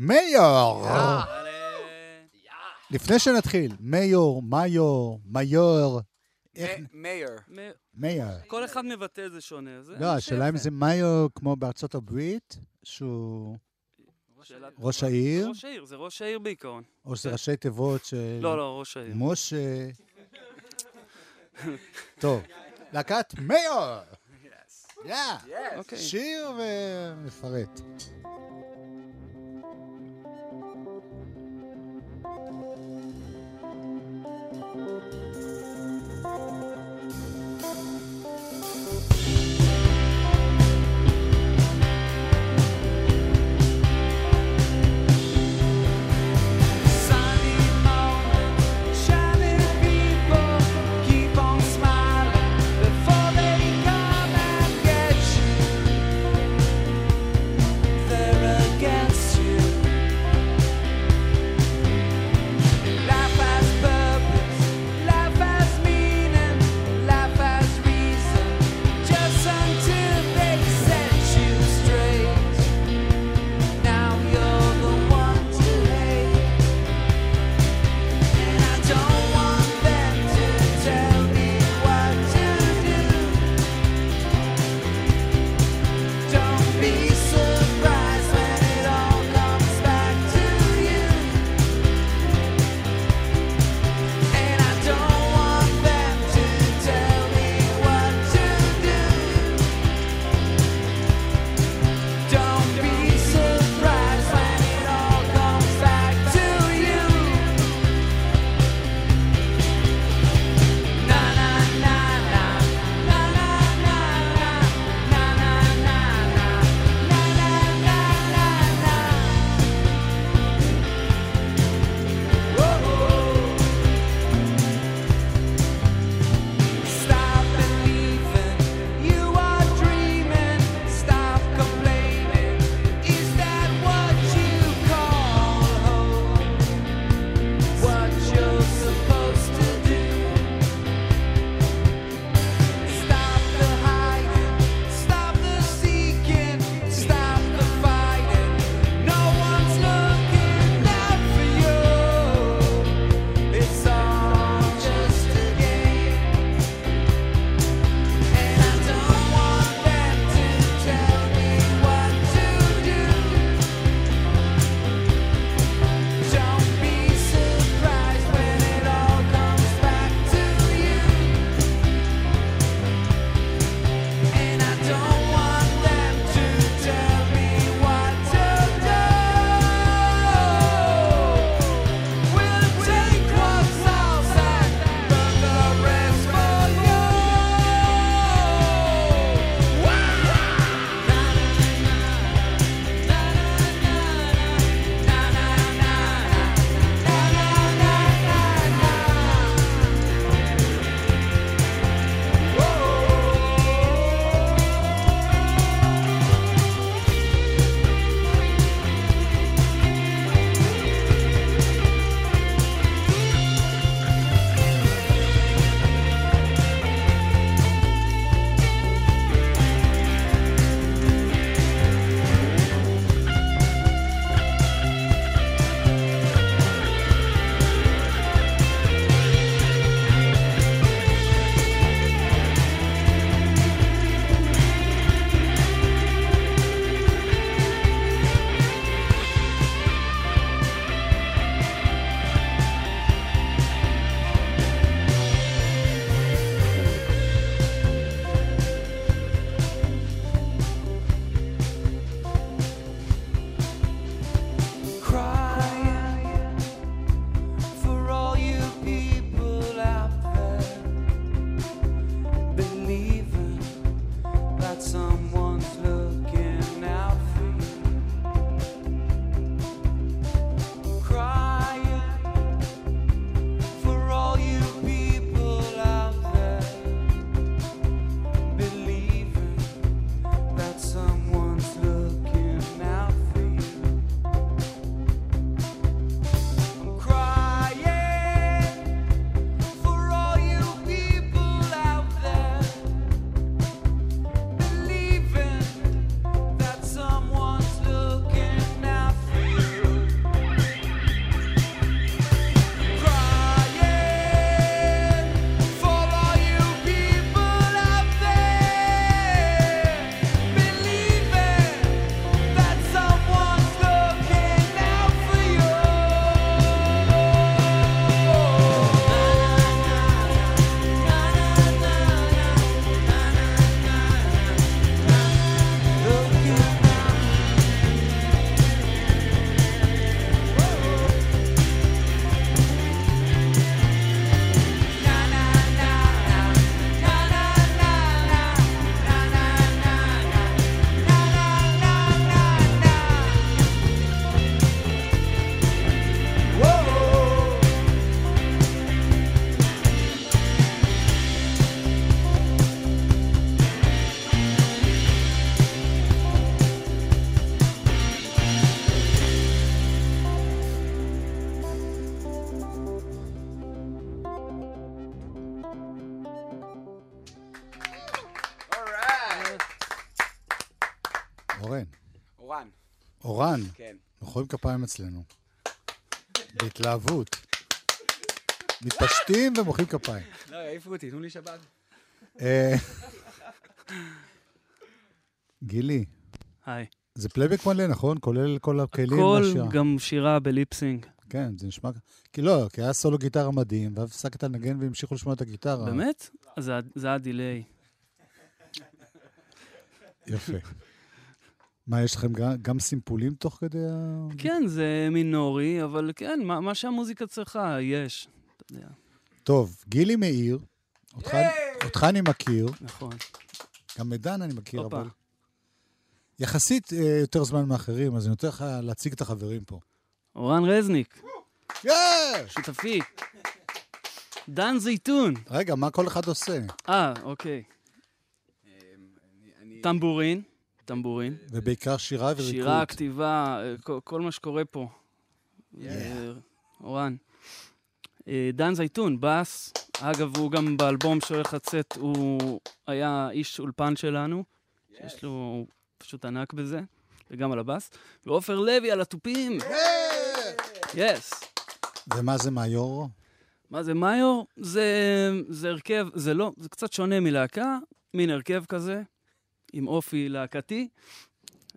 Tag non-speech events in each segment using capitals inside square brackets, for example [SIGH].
מיור! לפני שנתחיל, מיור, מיור, מיור, איך- מ- מאיר. מ- מיור. כל אחד מבטא את זה שונה. זה לא, השאלה אם זה מיור כמו בארצות הברית, שהוא ראש העיר, ראש העיר, זה ראש העיר בעיקרון. או שזה ראשי תיבות של... לא, לא, ראש העיר. משה... [LAUGHS] טוב, להקת מיור! יא! אוקיי. שיר ומפרט. אורן, כן. מוחאים כפיים אצלנו. בהתלהבות. מתפשטים ומוחאים כפיים. לא, העיפו אותי, תנו לי שבת. אה, גילי, היי. זה פלייבק מלא, נכון? כולל כל הכלים הכל. גם שירה ב lip sync. כן, זה נשמע... כי לא, כי היה סולו גיטרה מדהים, ואז הפסקת לנגן והמשיכו לשמוע את הגיטרה. באמת? אז זה- זה היה delay. יפה. מה, יש לכם גם, גם סימפולים תוך כדי ה... כן, זה מינורי, אבל כן, מה מה שהמוזיקה צריכה, יש. אתה יודע, טוב, גילי מאיר, אותך, אותך אני מכיר, נכון. גם את דן אני מכיר, הופה. אבל... יחסית אה, יותר זמן מאחרים, אז אני נותן לך להציג את החברים פה. אורן רזניק, יש! שותפי. דן זייתון. רגע, מה כל אחד עושה? אה, אוקיי. אמ, טמבורין, טמבורין. ובעיקר שירה וריקוד. שירה, כתיבה, אה, כל- כל מה שקורה פה. אה, אורן. אה, דן זייתון, בס. אגב, הוא גם באלבום שהולך לצאת, הוא היה איש אולפן שלנו, שיש לו, הוא פשוט ענק בזה, וגם על הבס. ועופר לוי על התופים. יס. ומה זה מאיור? מה זה מאיור? זה, זה הרכב, זה לא, זה קצת שונה מלהקה, מין הרכב כזה, עם אופי להקתי.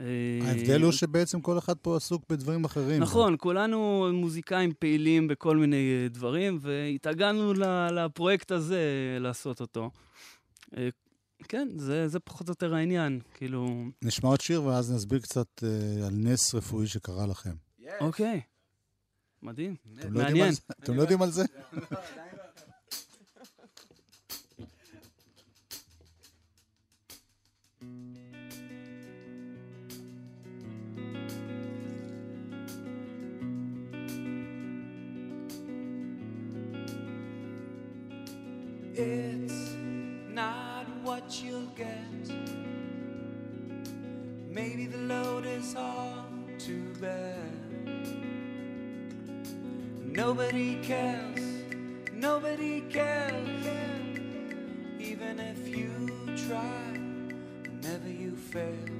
אה, ההבדל הוא שבעצם כל אחד פה עסוק בדברים אחרים. נכון, כולנו מוזיקאים פעילים בכל מיני אה, דברים, והתאגלנו ל- לפרויקט הזה לעשות אותו. אה, כן, זה, זה פחות או יותר העניין, כאילו... נשמע עוד שיר ואז נסביר קצת אה, על נס רפואי שקרה לכם. אוקיי, מדהים. אתם לא יודעים מעניין. אתם לא יודעים על זה? [LAUGHS] It's not what you'll get. Maybe the load is hard to bear. Nobody cares, nobody cares. Even if you try, whenever you fail.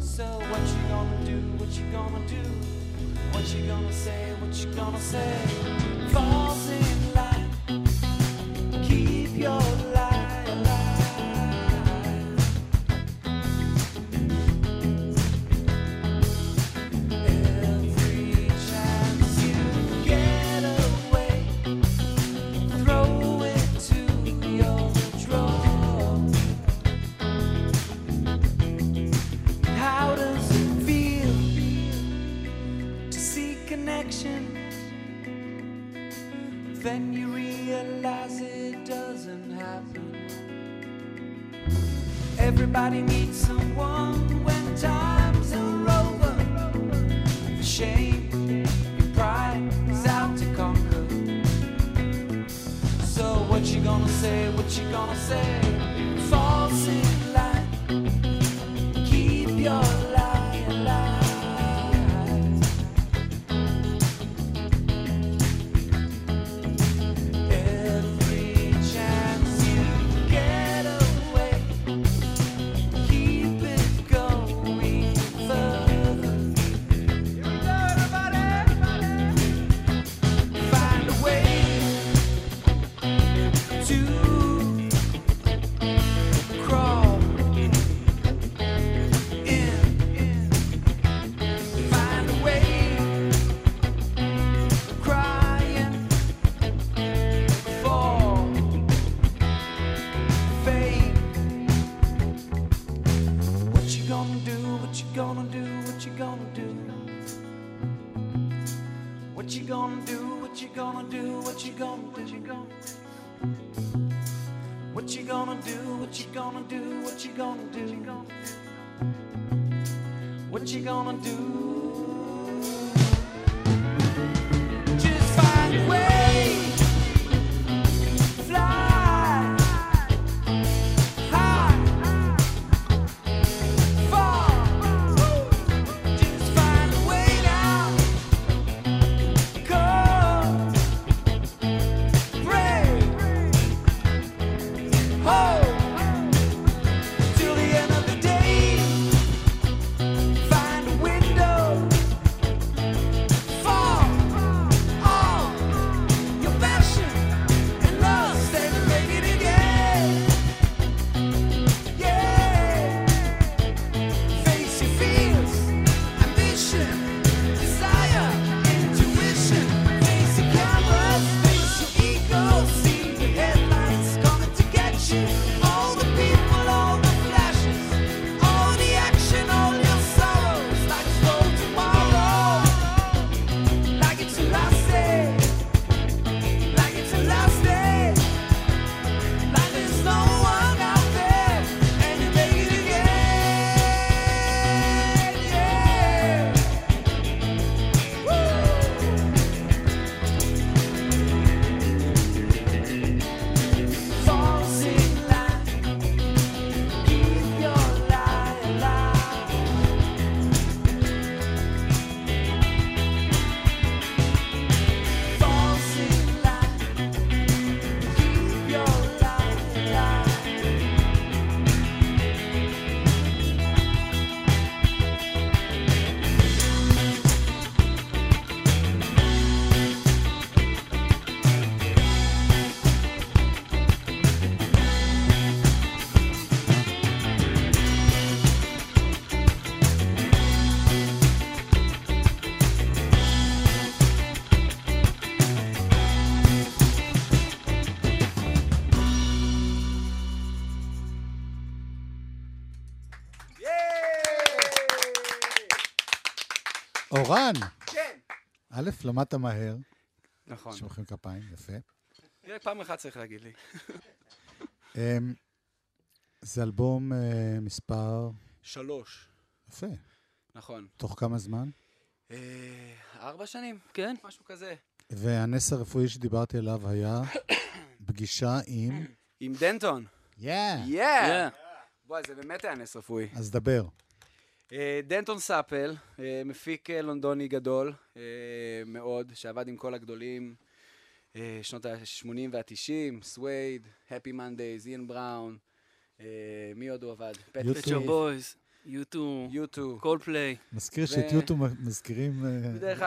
So what you gonna do? What you gonna do? What you gonna say? What you gonna say? Falls say? What you gonna say? False. Gonna do? What you gonna do? What you gonna do? What you gonna do? אורן, כן. א', למדת מהר, נכון. שמוחאים כפיים, יפה. רק פעם אחת צריך להגיד לי. אמ, זה אלבום אה, מספר שלוש. יפה. נכון. תוך כמה זמן? אה, ארבע שנים? כן? משהו כזה. והנס הרפואי שדיברתי עליו היה [COUGHS] פגישה עם... עם דנטון. יאה! יאה! Yeah. וואי, זה באמת היה נס רפואי. אז דבר. אה, Danton Supple, אה, מפיק אה, לונדוני גדול מאוד, שעבד עם כל הגדולים, שנות ה-80 וה-90, Suede, Happy Mondays, Ian Brown, מי עוד הוא עבד? Pet, U2. Pet Shop Boys, U2, U2. Coldplay. מזכיר שאת U2 מזכירים.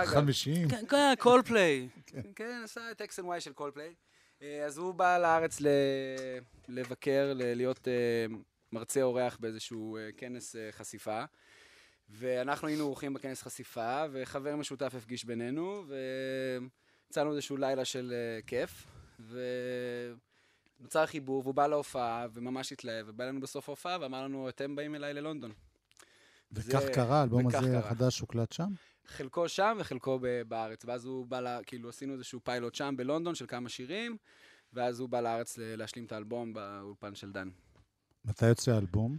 חמישים. כן, כן, קול פליי. כן, עשה את X and Y של קולפליי. אז הוא בא לארץ ל... לבקר. להיות מרצה אורח באיזשהו כנס חשיפה. ואנחנו היינו אורחים בכנס חשיפה, וחבר משותף הפגיש בינינו, ויצאנו איזשהו לילה של uh, כיף, ונוצר חיבור, והוא בא להופעה, וממש התלהב, ובא אלינו בסוף ההופעה, ואמר לנו, אתם באים אליי ללונדון. וכך זה- קרה, האלבום הזה קרה. החדש הוקלט שם? חלקו שם וחלקו בארץ. ואז הוא בא, לה, כאילו עשינו איזשהו פיילוט שם בלונדון של כמה שירים, ואז הוא בא לארץ להשלים את האלבום באולפן של דן. מתי יוצא האלבום?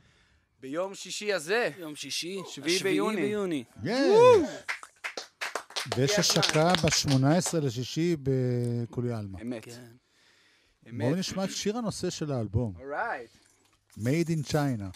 ביום שישי הזה, יום שישי, שביעי ביוני. ביוני. ויש השקה ב-18 לשישי בכולי עלמא. אמת. כן. בואו אמת. נשמע את שיר הנושא של האלבום, אורייט. Made in China.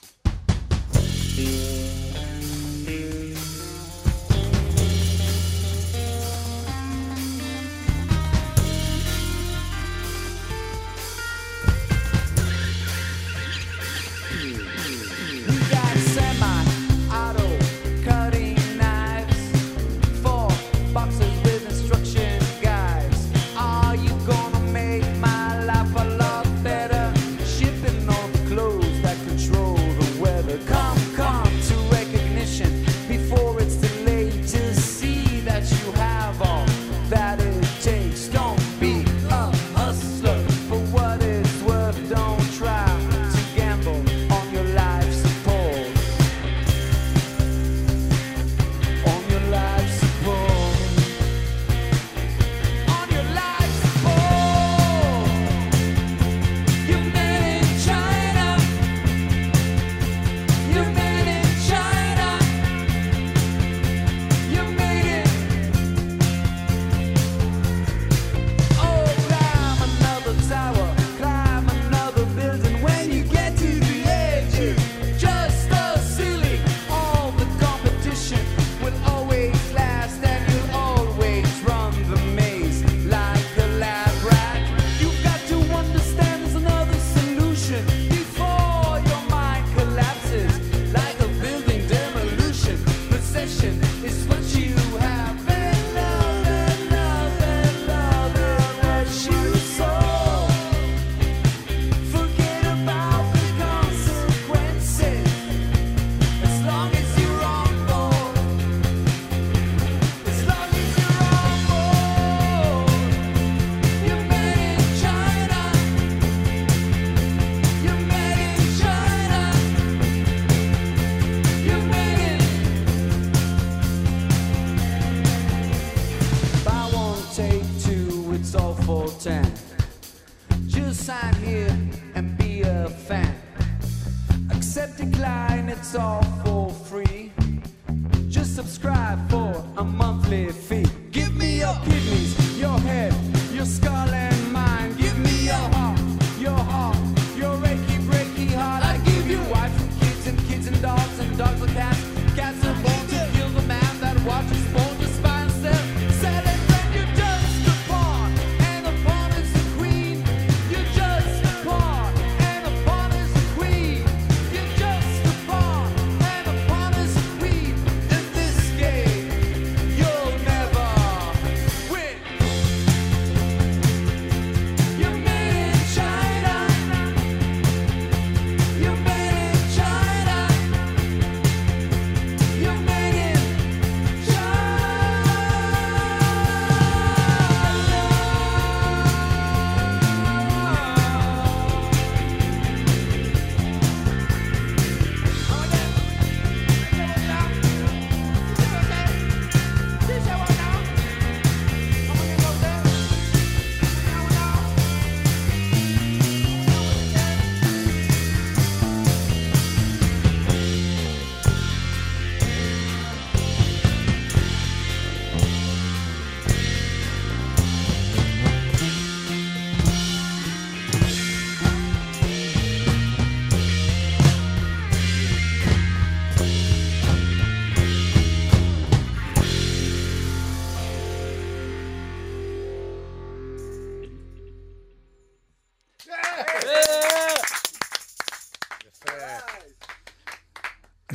Just sign here and be a fan. Accept decline, it's all for free. Just subscribe for a monthly fee.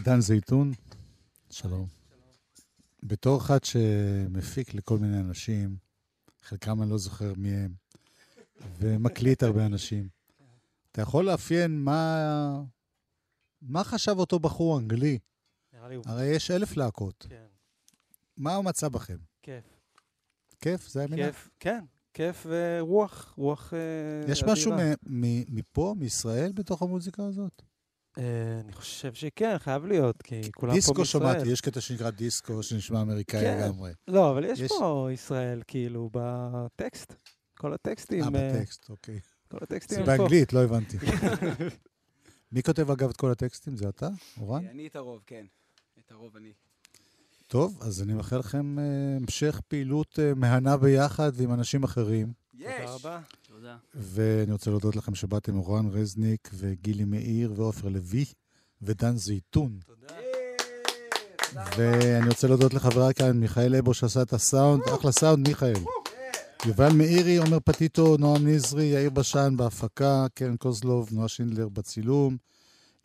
דן זייתון, שלום. בתור אחד שמפיק לכל מיני אנשים, חלקם אני לא זוכר מי הם, ומקליט הרבה אנשים, אתה יכול לאפיין מה, מה חשב אותו בחור אנגלי? הרי יש אלף להקות. כן, מה הוא מצא בכם? כיף. כיף? זה המילה? כיף, כן. כיף ורוח, רוח אה, יש משהו אדירה. מ- מ- מפה, מישראל, בתוך המוזיקה הזאת? אה, אני חושב שכן, חייב להיות, כי כולם פה דיסקו מישראל. שמעתי, יש קטע שנקרא דיסקו, שנשמע אמריקאי כן. לגמרי. לא, אבל יש פה ישראל, כאילו, בטקסט. כל הטקסטים, אה, אה, בטקסט, אוקיי. כל הטקסטים זה הם פה. באנגלית, לא הבנתי. [LAUGHS] מי כותב אגב את כל הטקסטים? זה אתה, אורן? אני את הרוב, כן. את הרוב אני. טוב, אז אני מאחל לכם אה, המשך פעילות מהנה ביחד ועם אנשים אחרים. יש! תודה רבה. תודה. ואני רוצה להודות לכם שבאתם אורן רזניק וגילי מאיר ועופר לוי ודן זייתון. תודה. ואני רוצה להודות לחברי כאן, מיכאל אבו שעשה את הסאונד, אחלה סאונד, מיכאל. יובל מאירי, עומר פטיטו, נועם נזרי, יאיר בשן בהפקה, קרן קוזלוב, נועה שינדלר בצילום,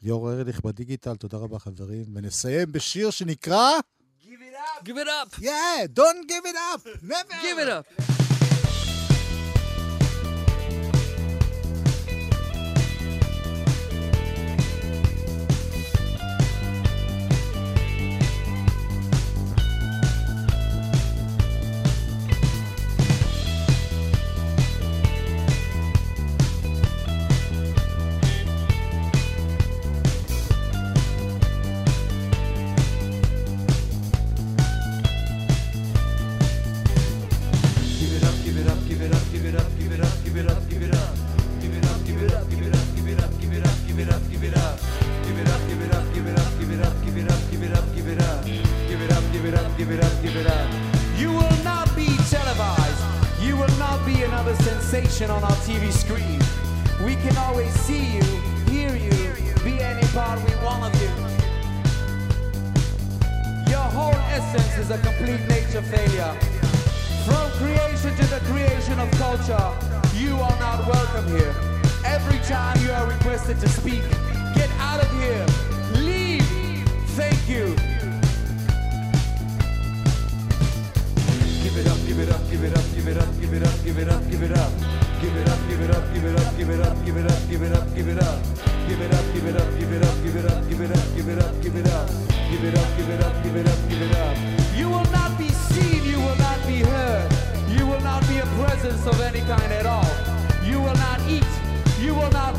ליאור ארליך בדיגיטל, תודה רבה חברים. ונסיים בשיר שנקרא, Give it up! yeah, don't give it up, never. Give it up! Another sensation on our TV screen. We can always see you, hear you, be any part we want of you. Your whole essence is a complete nature failure. From creation to the creation of culture, you are not welcome here. Every time you are requested to speak, get out of here. Leave. Thank you. It up, give it up, give it up, give it up, give it up, give it up, give it up. Give it up, give it up, give it up, give it up, give it up, give it up, give it up. Give it up, give it up, give it up, give it up, give it up, give it up, give it up. Give it up, give it up, give it up, give it up. You will not be seen, you will not be heard. You will not be a presence of any kind at all. You will not eat, you will not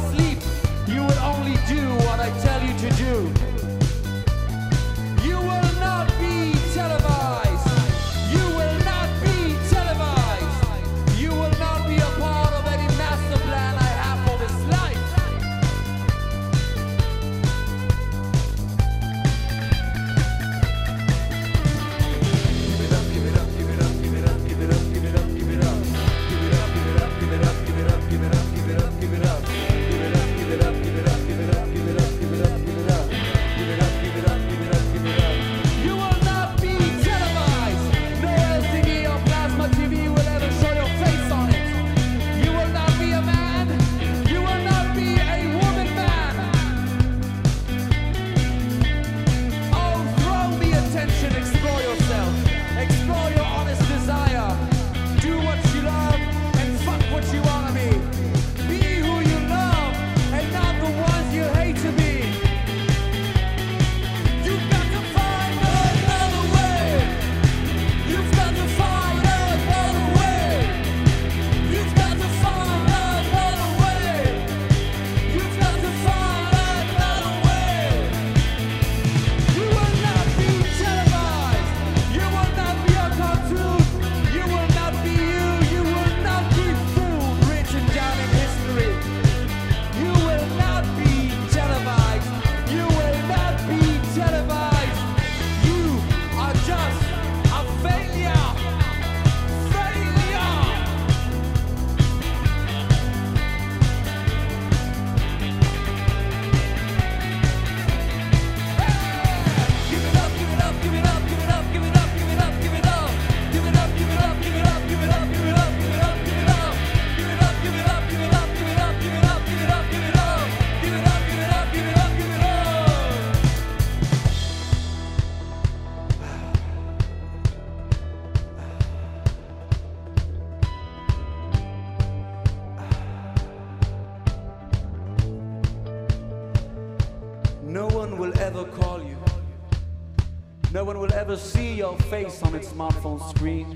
will ever see your face on its smartphone screen.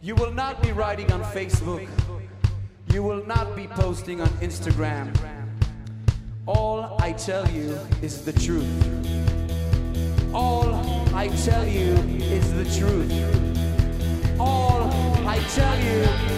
You will not be writing on Facebook. You will not be posting on Instagram. All I tell you is the truth. All I tell you is the truth. All I tell you